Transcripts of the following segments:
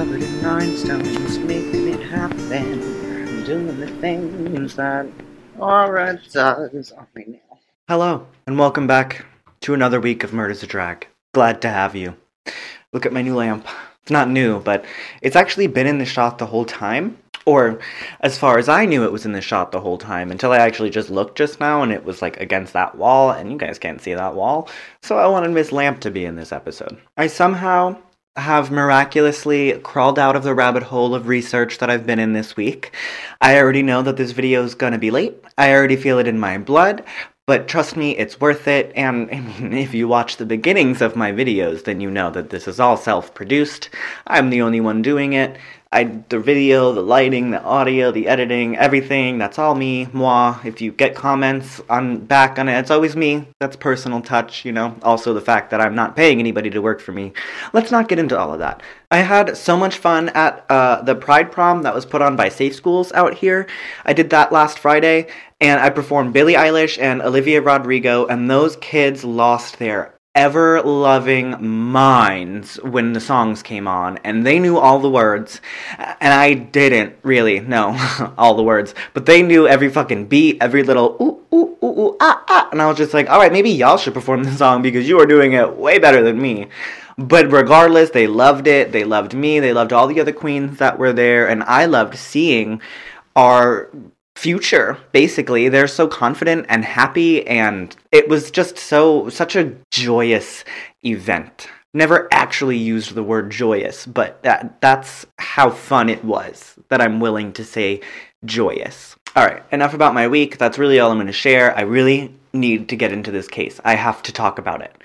covered in rhinestones, making it happen, doing the things that aura does now. Hello, and welcome back to another week of Murders a Drag. Glad to have you. Look at my new lamp. It's not new, but it's actually been in the shot the whole time. Or, as far as I knew, it was in the shot the whole time until I actually just looked just now and it was like against that wall, and you guys can't see that wall. So I wanted Miss Lamp to be in this episode. I somehow have miraculously crawled out of the rabbit hole of research that I've been in this week. I already know that this video is gonna be late. I already feel it in my blood, but trust me, it's worth it. And I mean, if you watch the beginnings of my videos, then you know that this is all self produced. I'm the only one doing it. I the video, the lighting, the audio, the editing, everything, that's all me, moi. If you get comments on back on it, it's always me. That's personal touch, you know. Also the fact that I'm not paying anybody to work for me. Let's not get into all of that. I had so much fun at uh, the Pride Prom that was put on by Safe Schools out here. I did that last Friday, and I performed Billie Eilish and Olivia Rodrigo, and those kids lost their ever loving minds when the songs came on and they knew all the words. And I didn't really know all the words but they knew every fucking beat every little ooh ooh ooh ooh ah ah. And I was just like all right maybe y'all should perform the song because you are doing it way better than me. But regardless they loved it. They loved me. They loved all the other queens that were there. And I loved seeing our future basically they're so confident and happy and it was just so such a joyous event. Never actually used the word joyous but that that's how fun it was that i'm willing to say joyous. All right enough about my week. That's really all i'm going to share. I really need to get into this case. I have to talk about it.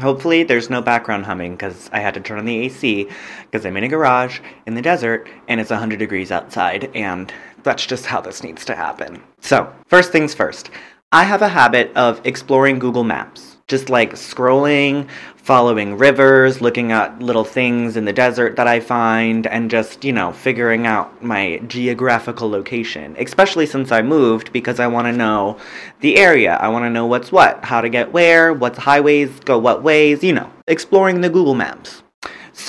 Hopefully there's no background humming because i had to turn on the ac because i'm in a garage in the desert and it's 100 degrees outside and that's just how this needs to happen. So, first things first, I have a habit of exploring Google Maps, just like scrolling, following rivers, looking at little things in the desert that I find, and just, you know, figuring out my geographical location. Especially since I moved, because I want to know the area. I want to know what's what, how to get where, what highways go what ways, you know, exploring the Google Maps.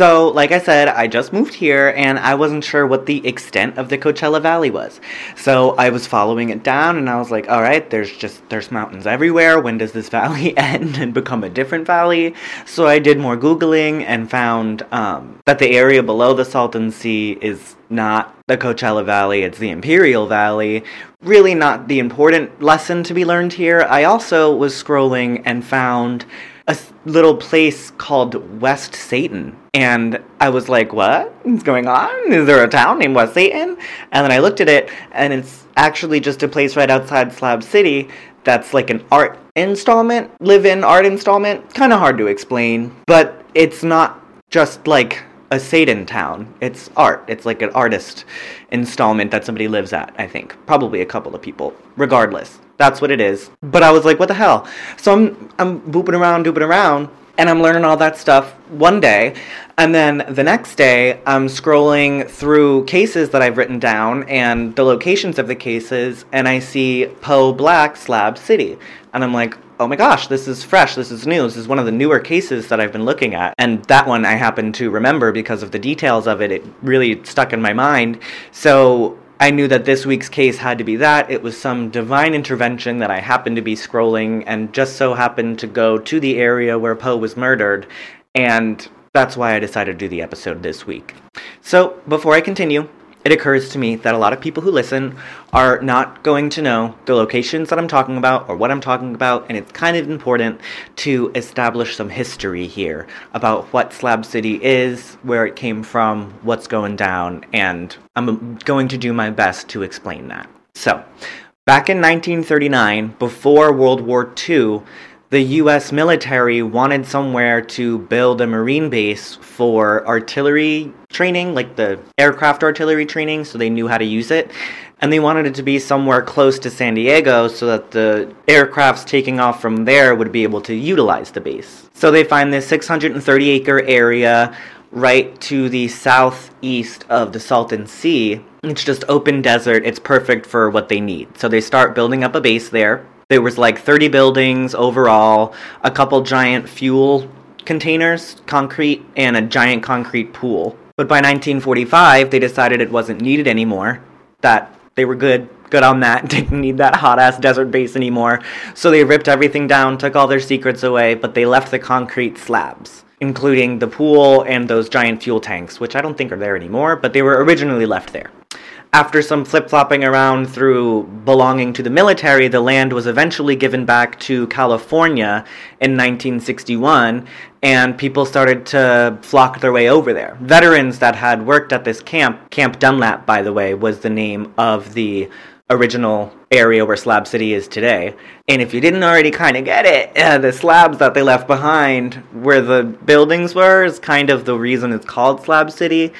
So, like I said, I just moved here and I wasn't sure what the extent of the Coachella Valley was. So, I was following it down and I was like, all right, there's just there's mountains everywhere. When does this valley end and become a different valley? So, I did more googling and found um, that the area below the Salton Sea is not the Coachella Valley, it's the Imperial Valley. Really not the important lesson to be learned here. I also was scrolling and found a little place called West Satan. And I was like, what is going on? Is there a town named West Satan? And then I looked at it, and it's actually just a place right outside Slab City that's like an art installment, live in art installment. Kind of hard to explain, but it's not just like a Satan town. It's art. It's like an artist installment that somebody lives at, I think. Probably a couple of people. Regardless. That's what it is. But I was like, what the hell? So I'm I'm booping around, dooping around, and I'm learning all that stuff one day. And then the next day, I'm scrolling through cases that I've written down and the locations of the cases, and I see Poe Black Slab City. And I'm like, oh my gosh, this is fresh, this is new, this is one of the newer cases that I've been looking at. And that one I happen to remember because of the details of it, it really stuck in my mind. So I knew that this week's case had to be that. It was some divine intervention that I happened to be scrolling and just so happened to go to the area where Poe was murdered. And that's why I decided to do the episode this week. So, before I continue, it occurs to me that a lot of people who listen are not going to know the locations that I'm talking about or what I'm talking about, and it's kind of important to establish some history here about what Slab City is, where it came from, what's going down, and I'm going to do my best to explain that. So, back in 1939, before World War II, the US military wanted somewhere to build a marine base for artillery training, like the aircraft artillery training, so they knew how to use it. And they wanted it to be somewhere close to San Diego so that the aircrafts taking off from there would be able to utilize the base. So they find this 630 acre area right to the southeast of the Salton Sea. It's just open desert. It's perfect for what they need. So they start building up a base there there was like 30 buildings overall, a couple giant fuel containers, concrete, and a giant concrete pool. But by 1945, they decided it wasn't needed anymore, that they were good, good on that, didn't need that hot ass desert base anymore. So they ripped everything down, took all their secrets away, but they left the concrete slabs, including the pool and those giant fuel tanks, which I don't think are there anymore, but they were originally left there. After some flip flopping around through belonging to the military, the land was eventually given back to California in 1961, and people started to flock their way over there. Veterans that had worked at this camp, Camp Dunlap, by the way, was the name of the original area where Slab City is today. And if you didn't already kind of get it, uh, the slabs that they left behind where the buildings were is kind of the reason it's called Slab City.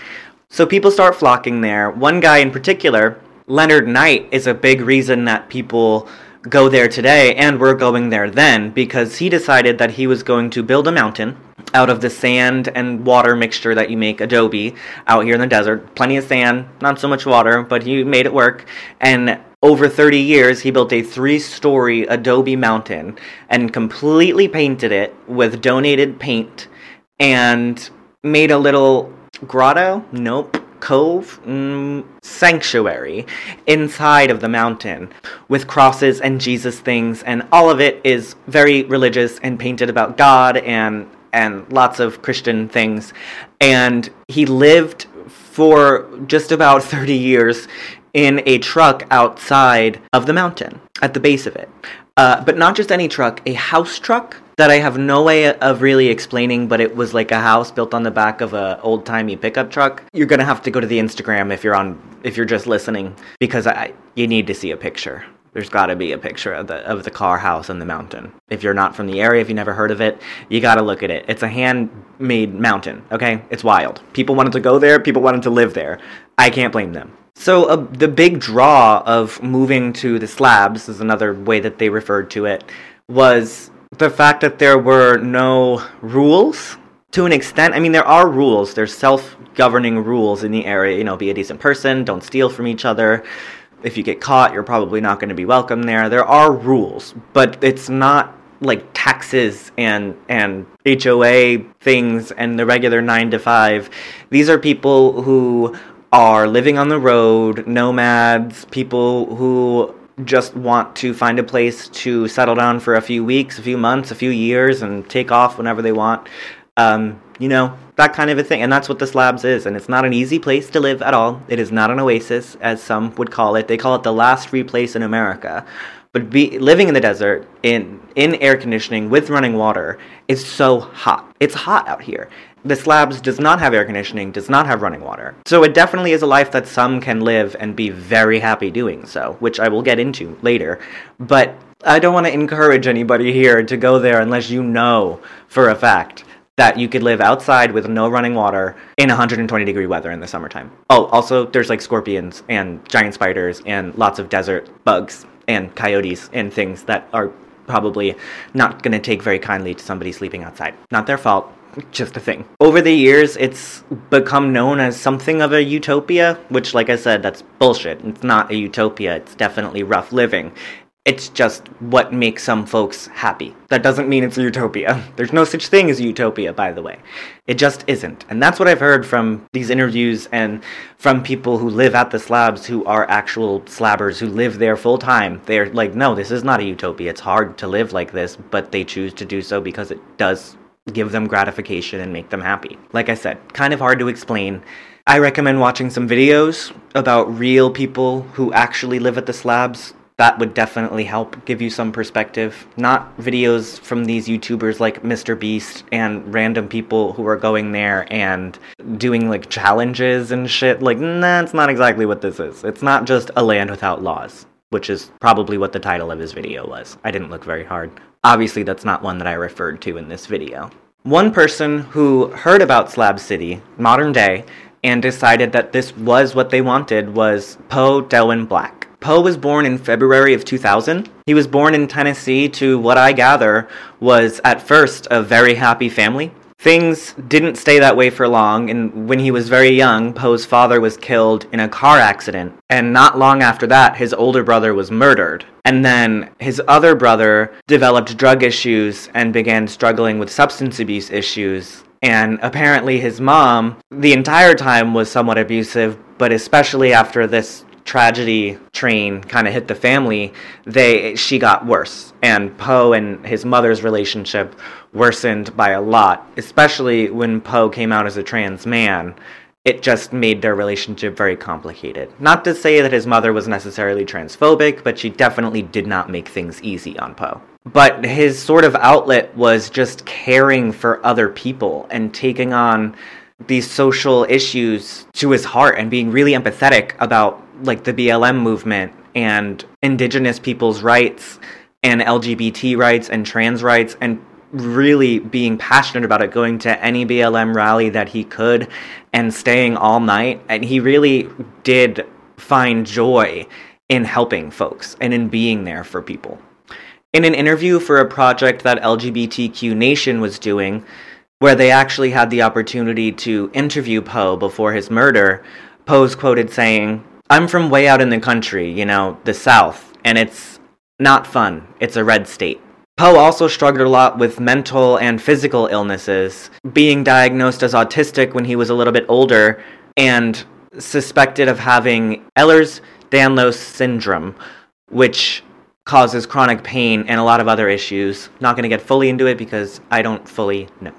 So people start flocking there. One guy in particular, Leonard Knight, is a big reason that people go there today and were going there then because he decided that he was going to build a mountain out of the sand and water mixture that you make adobe out here in the desert. Plenty of sand, not so much water, but he made it work. And over 30 years, he built a three story adobe mountain and completely painted it with donated paint and made a little grotto? Nope. Cove? Mm, sanctuary inside of the mountain with crosses and Jesus things, and all of it is very religious and painted about God and and lots of Christian things. And he lived for just about 30 years in a truck outside of the mountain at the base of it. Uh, but not just any truck, a house truck that I have no way of really explaining, but it was like a house built on the back of a old timey pickup truck. You're gonna have to go to the Instagram if you're on if you're just listening because I you need to see a picture. There's got to be a picture of the of the car house in the mountain. If you're not from the area, if you never heard of it, you got to look at it. It's a handmade mountain. Okay, it's wild. People wanted to go there. People wanted to live there. I can't blame them. So uh, the big draw of moving to the slabs is another way that they referred to it was the fact that there were no rules to an extent. I mean, there are rules. There's self-governing rules in the area. You know, be a decent person, don't steal from each other. If you get caught, you're probably not going to be welcome there. There are rules, but it's not like taxes and and HOA things and the regular 9 to 5. These are people who are living on the road, nomads, people who just want to find a place to settle down for a few weeks, a few months, a few years, and take off whenever they want. Um, you know, that kind of a thing. And that's what the slabs is. And it's not an easy place to live at all. It is not an oasis, as some would call it. They call it the last free place in America. But be, living in the desert in in air conditioning with running water is so hot. It's hot out here the slabs does not have air conditioning, does not have running water. So it definitely is a life that some can live and be very happy doing so, which I will get into later. But I don't want to encourage anybody here to go there unless you know for a fact that you could live outside with no running water in 120 degree weather in the summertime. Oh, also there's like scorpions and giant spiders and lots of desert bugs and coyotes and things that are probably not going to take very kindly to somebody sleeping outside. Not their fault just a thing. Over the years, it's become known as something of a utopia, which, like I said, that's bullshit. It's not a utopia, it's definitely rough living. It's just what makes some folks happy. That doesn't mean it's a utopia. There's no such thing as a utopia, by the way. It just isn't. And that's what I've heard from these interviews and from people who live at the slabs who are actual slabbers who live there full time. They're like, no, this is not a utopia. It's hard to live like this, but they choose to do so because it does give them gratification and make them happy. Like I said, kind of hard to explain. I recommend watching some videos about real people who actually live at the slabs. That would definitely help give you some perspective. Not videos from these YouTubers like Mr. Beast and random people who are going there and doing like challenges and shit. Like, nah, that's not exactly what this is. It's not just a land without laws, which is probably what the title of his video was. I didn't look very hard. Obviously, that's not one that I referred to in this video. One person who heard about Slab City, modern day, and decided that this was what they wanted was Poe Delwyn Black. Poe was born in February of 2000. He was born in Tennessee to what I gather was at first a very happy family. Things didn't stay that way for long, and when he was very young, Poe's father was killed in a car accident, and not long after that, his older brother was murdered. And then his other brother developed drug issues and began struggling with substance abuse issues. And apparently, his mom, the entire time, was somewhat abusive, but especially after this tragedy train kind of hit the family, they she got worse, and Poe and his mother's relationship worsened by a lot, especially when Poe came out as a trans man. It just made their relationship very complicated. Not to say that his mother was necessarily transphobic, but she definitely did not make things easy on Poe. But his sort of outlet was just caring for other people and taking on these social issues to his heart and being really empathetic about like the BLM movement and indigenous people's rights and LGBT rights and trans rights and really being passionate about it, going to any BLM rally that he could and staying all night. And he really did find joy in helping folks and in being there for people. In an interview for a project that LGBTQ Nation was doing, where they actually had the opportunity to interview Poe before his murder, Poe's quoted saying, I'm from way out in the country, you know, the South, and it's not fun. It's a red state. Poe also struggled a lot with mental and physical illnesses, being diagnosed as autistic when he was a little bit older, and suspected of having Ehlers Danlos syndrome, which causes chronic pain and a lot of other issues. Not going to get fully into it because I don't fully know.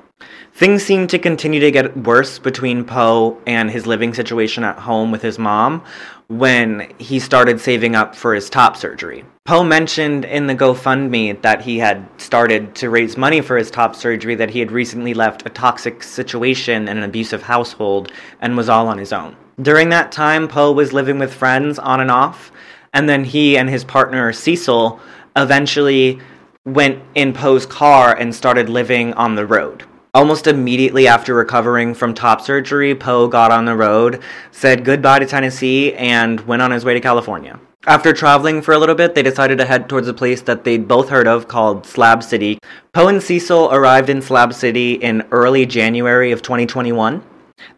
Things seem to continue to get worse between Poe and his living situation at home with his mom when he started saving up for his top surgery. Poe mentioned in the GoFundMe that he had started to raise money for his top surgery, that he had recently left a toxic situation in an abusive household and was all on his own. During that time, Poe was living with friends on and off, and then he and his partner Cecil eventually went in Poe's car and started living on the road. Almost immediately after recovering from top surgery, Poe got on the road, said goodbye to Tennessee, and went on his way to California. After traveling for a little bit, they decided to head towards a place that they'd both heard of called Slab City. Poe and Cecil arrived in Slab City in early January of 2021.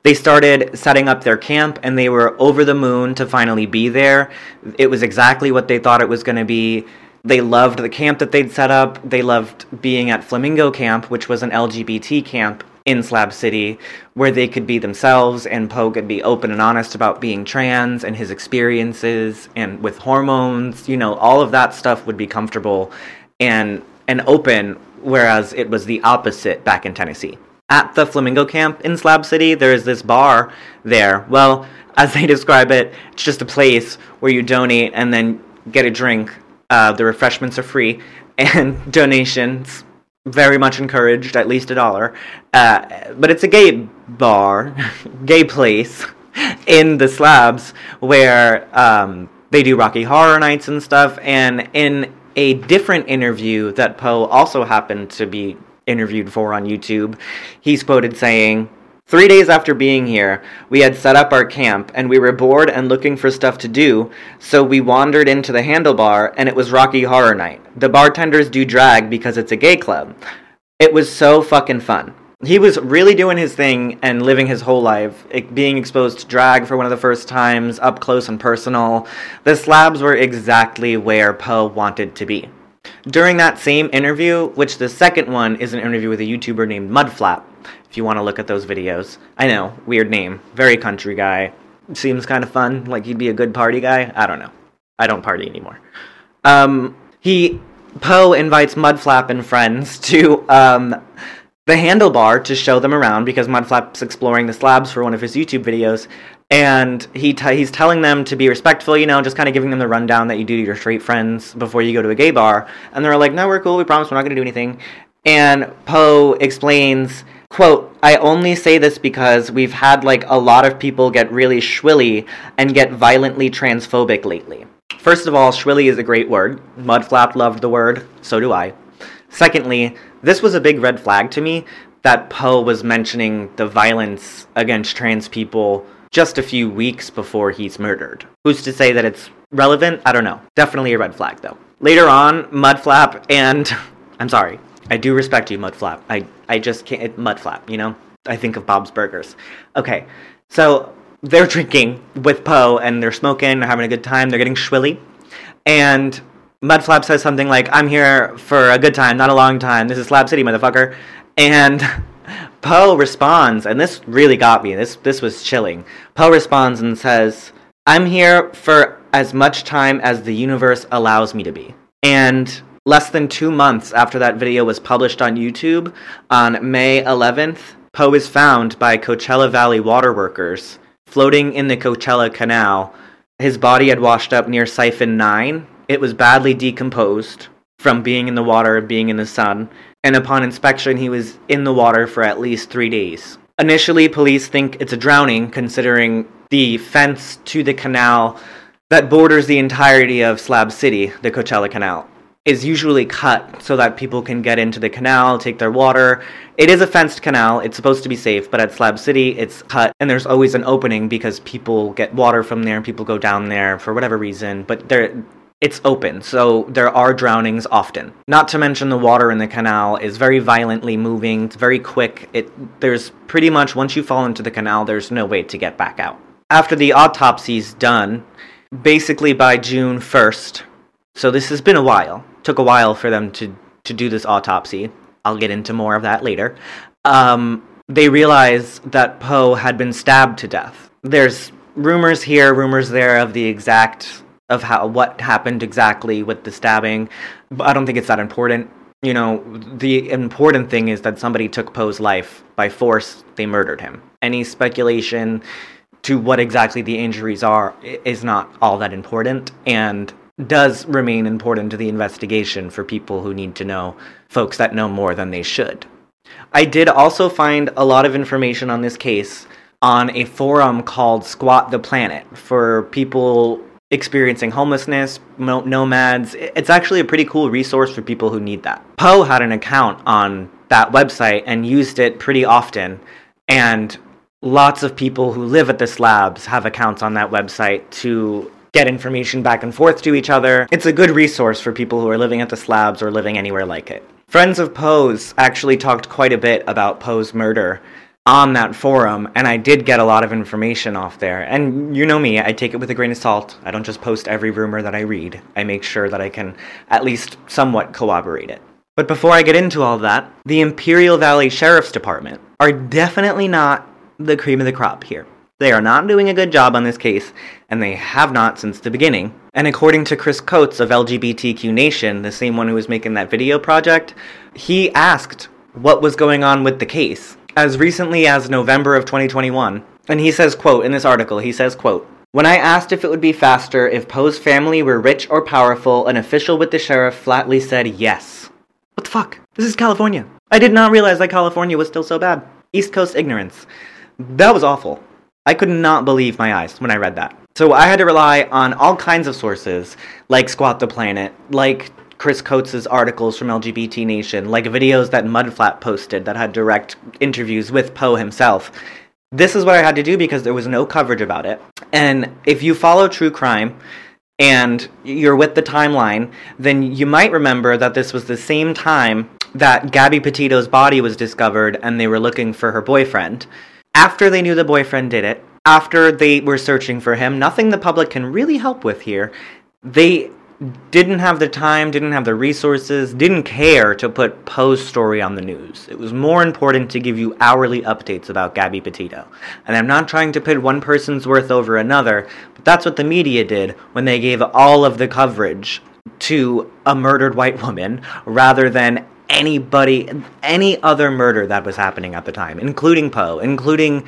They started setting up their camp and they were over the moon to finally be there. It was exactly what they thought it was going to be. They loved the camp that they'd set up. They loved being at Flamingo Camp, which was an LGBT camp in Slab City, where they could be themselves and Poe could be open and honest about being trans and his experiences and with hormones. You know, all of that stuff would be comfortable and and open, whereas it was the opposite back in Tennessee. At the Flamingo Camp in Slab City, there is this bar there. Well, as they describe it, it's just a place where you donate and then get a drink uh, the refreshments are free, and donations very much encouraged, at least a dollar. Uh, but it's a gay bar, gay place in the slabs where um, they do Rocky Horror Nights and stuff. And in a different interview that Poe also happened to be interviewed for on YouTube, he's quoted saying, Three days after being here, we had set up our camp and we were bored and looking for stuff to do, so we wandered into the handlebar and it was Rocky Horror Night. The bartenders do drag because it's a gay club. It was so fucking fun. He was really doing his thing and living his whole life, being exposed to drag for one of the first times, up close and personal. The slabs were exactly where Poe wanted to be. During that same interview, which the second one is an interview with a YouTuber named Mudflap, if you want to look at those videos. I know, weird name, very country guy. Seems kind of fun, like he'd be a good party guy. I don't know. I don't party anymore. Um, he Poe invites Mudflap and friends to um, the handlebar to show them around because Mudflap's exploring the slabs for one of his YouTube videos, and he t- he's telling them to be respectful, you know, just kind of giving them the rundown that you do to your straight friends before you go to a gay bar, and they're like, "No, we're cool. We promise we're not going to do anything." And Poe explains quote i only say this because we've had like a lot of people get really shwilly and get violently transphobic lately first of all shwilly is a great word mudflap loved the word so do i secondly this was a big red flag to me that poe was mentioning the violence against trans people just a few weeks before he's murdered who's to say that it's relevant i don't know definitely a red flag though later on mudflap and i'm sorry i do respect you mudflap i I just can't. It, mud you know. I think of Bob's Burgers. Okay, so they're drinking with Poe and they're smoking, they're having a good time, they're getting schwilly, and Mudflap says something like, "I'm here for a good time, not a long time. This is Slab City, motherfucker." And Poe responds, and this really got me. This this was chilling. Poe responds and says, "I'm here for as much time as the universe allows me to be." And less than 2 months after that video was published on YouTube, on May 11th, Poe is found by Coachella Valley water workers floating in the Coachella Canal. His body had washed up near Siphon 9. It was badly decomposed from being in the water and being in the sun, and upon inspection, he was in the water for at least three days. Initially, police think it's a drowning, considering the fence to the canal that borders the entirety of Slab City, the Coachella Canal, is usually cut so that people can get into the canal, take their water. It is a fenced canal, it's supposed to be safe, but at Slab City, it's cut, and there's always an opening because people get water from there and people go down there for whatever reason, but there it's open, so there are drownings often. Not to mention the water in the canal is very violently moving, it's very quick. It there's pretty much once you fall into the canal, there's no way to get back out. After the autopsy's done, basically by June 1st, so this has been a while. Took a while for them to to do this autopsy. I'll get into more of that later. Um, they realize that Poe had been stabbed to death. There's rumors here, rumors there of the exact of how what happened exactly with the stabbing. But I don't think it's that important. You know, the important thing is that somebody took Poe's life by force. They murdered him. Any speculation to what exactly the injuries are is not all that important and does remain important to the investigation for people who need to know, folks that know more than they should. I did also find a lot of information on this case on a forum called Squat the Planet for people experiencing homelessness, nomads. It's actually a pretty cool resource for people who need that. Poe had an account on that website and used it pretty often. And lots of people who live at the slabs have accounts on that website to get information back and forth to each other. It's a good resource for people who are living at the slabs or living anywhere like it. Friends of Poe's actually talked quite a bit about Poe's murder on that forum, and I did get a lot of information off there. And you know me, I take it with a grain of salt. I don't just post every rumor that I read, I make sure that I can at least somewhat corroborate it. But before I get into all that, the Imperial Valley Sheriff's Department are definitely not the cream of the crop here. They are not doing a good job on this case, and they have not since the beginning. And according to Chris Coates of LGBTQ Nation, the same one who was making that video project, he asked what was going on with the case as recently as November of 2021. And he says, quote, in this article, he says, quote, when I asked if it would be faster if Poe's family were rich or powerful, an official with the sheriff flatly said yes. What the fuck? This is California. I did not realize that California was still so bad. East Coast ignorance. That was awful. I could not believe my eyes when I read that. So I had to rely on all kinds of sources, like Squat the Planet, like Chris Coates' articles from LGBT Nation, like videos that Mudflap posted that had direct interviews with Poe himself. This is what I had to do because there was no coverage about it. And if you follow true crime and you're with the timeline, then you might remember that this was the same time that Gabby Petito's body was discovered and they were looking for her boyfriend. After they knew the boyfriend did it, after they were searching for him, nothing the public can really help with here. They didn't have the time, didn't have the resources, didn't care to put Poe's story on the news. It was more important to give you hourly updates about Gabby Petito. And I'm not trying to pit one person's worth over another, but that's what the media did when they gave all of the coverage to a murdered white woman rather than anybody, any other murder that was happening at the time, including Poe, including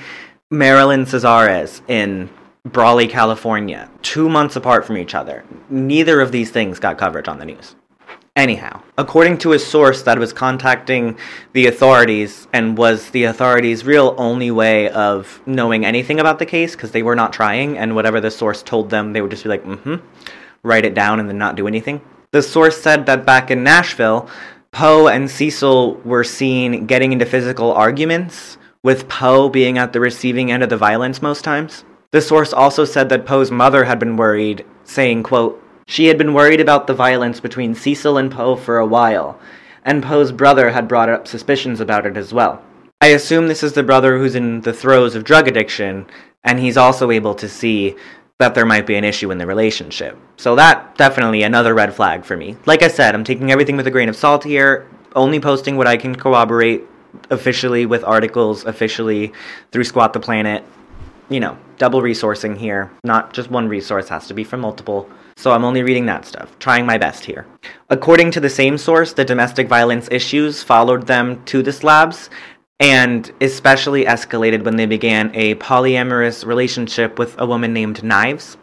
Marilyn Cazares in Brawley, California, two months apart from each other. Neither of these things got coverage on the news. Anyhow, according to a source that was contacting the authorities and was the authorities' real only way of knowing anything about the case because they were not trying, and whatever the source told them, they would just be like, mm hmm, write it down and then not do anything. The source said that back in Nashville, Poe and Cecil were seen getting into physical arguments, with Poe being at the receiving end of the violence most times. The source also said that Poe's mother had been worried, saying, quote, she had been worried about the violence between Cecil and Poe for a while, and Poe's brother had brought up suspicions about it as well. I assume this is the brother who's in the throes of drug addiction, and he's also able to see that there might be an issue in the relationship. So that definitely another red flag for me. Like I said, I'm taking everything with a grain of salt here, only posting what I can corroborate officially with articles, officially through Squat the Planet. You know, double resourcing here. Not just one resource, has to be from multiple. So I'm only reading that stuff, trying my best here. According to the same source, the domestic violence issues followed them to the slabs and especially escalated when they began a polyamorous relationship with a woman named Knives.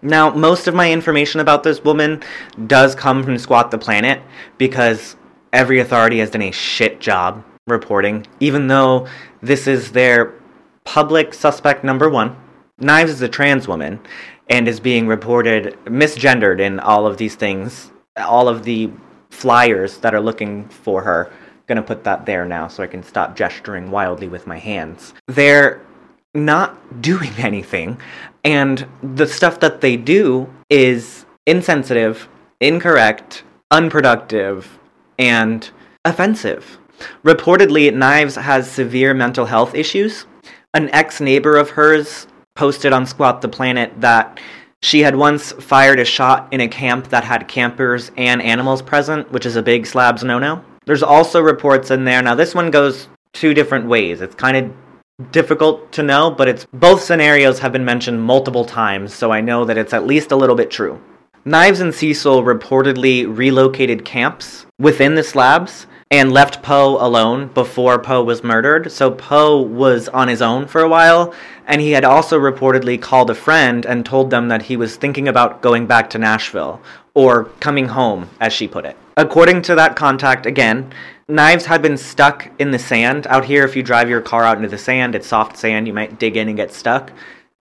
Now, most of my information about this woman does come from Squat the Planet because every authority has done a shit job reporting, even though this is their public suspect number one. Knives is a trans woman and is being reported misgendered in all of these things, all of the flyers that are looking for her gonna put that there now so I can stop gesturing wildly with my hands. They're not doing anything, and the stuff that they do is insensitive, incorrect, unproductive, and offensive. Reportedly, Knives has severe mental health issues. An ex neighbor of hers posted on Squat the Planet that she had once fired a shot in a camp that had campers and animals present, which is a big slabs no no. There's also reports in there. Now, this one goes two different ways. It's kind of difficult to know, but it's both scenarios have been mentioned multiple times, so I know that it's at least a little bit true. Knives and Cecil reportedly relocated camps within the slabs and left Poe alone before Poe was murdered. So Poe was on his own for a while, and he had also reportedly called a friend and told them that he was thinking about going back to Nashville, or coming home, as she put it. According to that contact, again, knives had been stuck in the sand. Out here, if you drive your car out into the sand, it's soft sand, you might dig in and get stuck.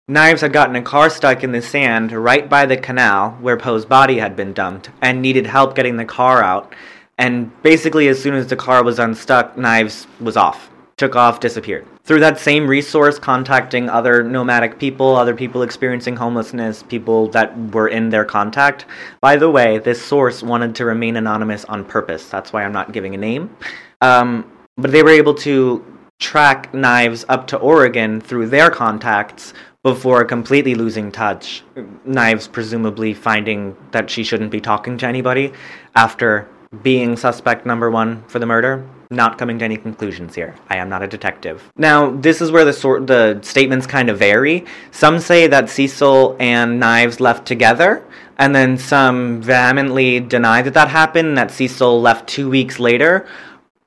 Knives had gotten a car stuck in the sand right by the canal where Poe's body had been dumped and needed help getting the car out and basically, as soon as the car was unstuck, Knives was off. Took off, disappeared. Through that same resource, contacting other nomadic people, other people experiencing homelessness, people that were in their contact. By the way, this source wanted to remain anonymous on purpose. That's why I'm not giving a name. Um, but they were able to track Knives up to Oregon through their contacts before completely losing touch. Knives presumably finding that she shouldn't be talking to anybody after being suspect number one for the murder. Not coming to any conclusions here. I am not a detective. Now, this is where the sort the statements kind of vary. Some say that Cecil and Knives left together, and then some vehemently deny that that happened. That Cecil left two weeks later.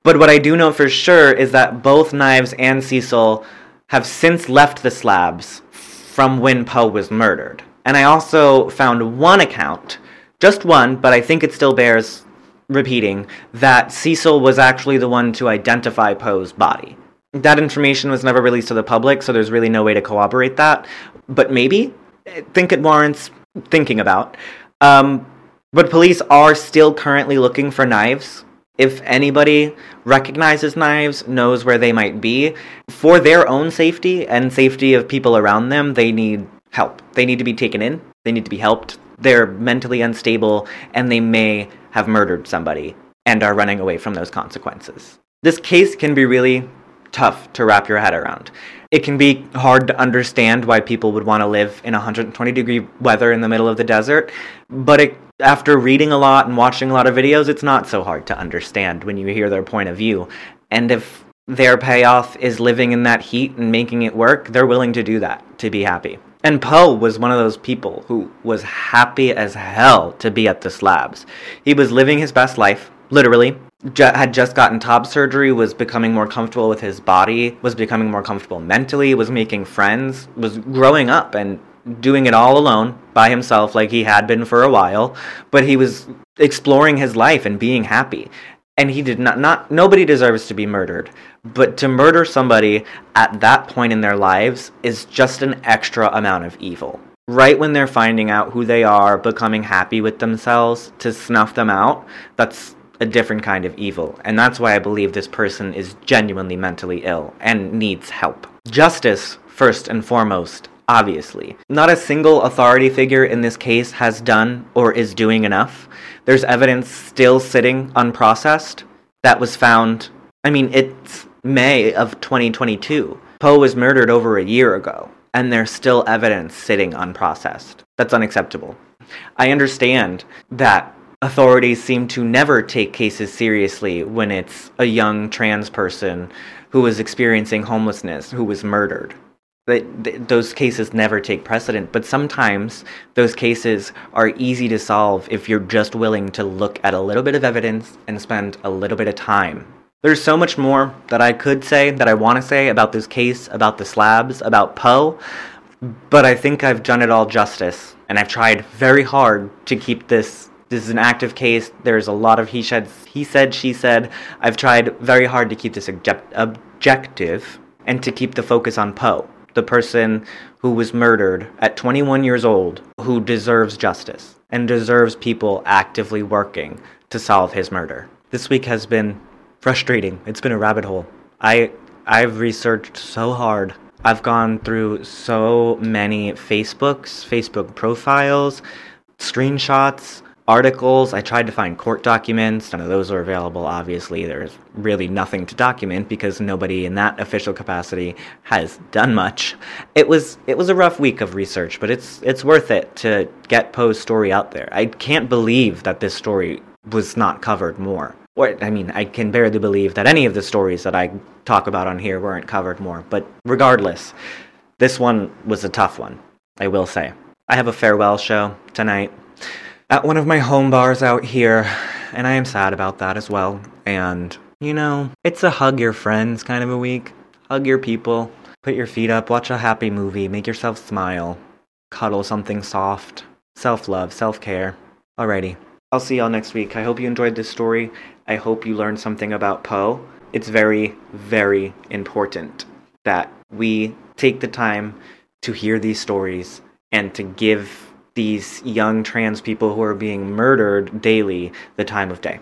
But what I do know for sure is that both Knives and Cecil have since left the slabs from when Poe was murdered. And I also found one account, just one, but I think it still bears repeating that Cecil was actually the one to identify Poe's body. That information was never released to the public, so there's really no way to corroborate that. But maybe, I think it warrants thinking about. Um, but police are still currently looking for knives. If anybody recognizes knives, knows where they might be, for their own safety and safety of people around them, they need help. They need to be taken in, they need to be helped. They're mentally unstable, and they may have murdered somebody and are running away from those consequences. This case can be really tough to wrap your head around. It can be hard to understand why people would want to live in 120 degree weather in the middle of the desert, but it, after reading a lot and watching a lot of videos, it's not so hard to understand when you hear their point of view. And if their payoff is living in that heat and making it work, they're willing to do that to be happy. And Poe was one of those people who was happy as hell to be at the slabs. He was living his best life, literally. had just gotten top surgery, was becoming more comfortable with his body, was becoming more comfortable mentally, was making friends, was growing up and doing it all alone by himself like he had been for a while, but he was exploring his life and being happy and he did not not nobody deserves to be murdered. But to murder somebody at that point in their lives is just an extra amount of evil. Right when they're finding out who they are becoming happy with themselves to snuff them out that's a different kind of evil. And that's why i believe this person is genuinely mentally ill and needs help. Justice first and foremost obviously. Not a single authority figure in this case has done or is doing enough. There's evidence still sitting unprocessed that was found. I mean, it's May of 2022. Poe was murdered over a year ago, and there's still evidence sitting unprocessed. That's unacceptable. I understand that authorities seem to never take cases seriously when it's a young trans person who was experiencing homelessness who was murdered. Those cases never take precedent, but sometimes those cases are easy to solve if you're just willing to look at a little bit of evidence and spend a little bit of time. There's so much more that I could say, that I want to say about this case, about the slabs, about Poe, but I think I've done it all justice, and I've tried very hard to keep this this is an active case. There's a lot of he said, he said, she said. I've tried very hard to keep this object- objective and to keep the focus on Poe, the person who was murdered at 21 years old, who deserves justice and deserves people actively working to solve his murder. This week has been frustrating. It's been a rabbit hole. I I've researched so hard. I've gone through so many Facebooks, Facebook profiles, screenshots, articles. I tried to find court documents. None of those are available, obviously. There's really nothing to document because nobody in that official capacity has done much. It was it was a rough week of research, but it's it's worth it to get Poe's story out there. I can't believe that this story was not covered more. Or, I mean, I can barely believe that any of the stories that I talk about on here weren't covered more. But regardless, this one was a tough one, I will say. I have a farewell show tonight at one of my home bars out here, and I am sad about that as well. And, you know, it's a hug your friends kind of a week. Hug your people, put your feet up, watch a happy movie, make yourself smile, cuddle something soft, self love, self care. Alrighty. I'll see y'all next week. I hope you enjoyed this story. I hope you learned something about Poe. It's very, very important that we take the time to hear these stories and to give these young trans people who are being murdered daily the time of day.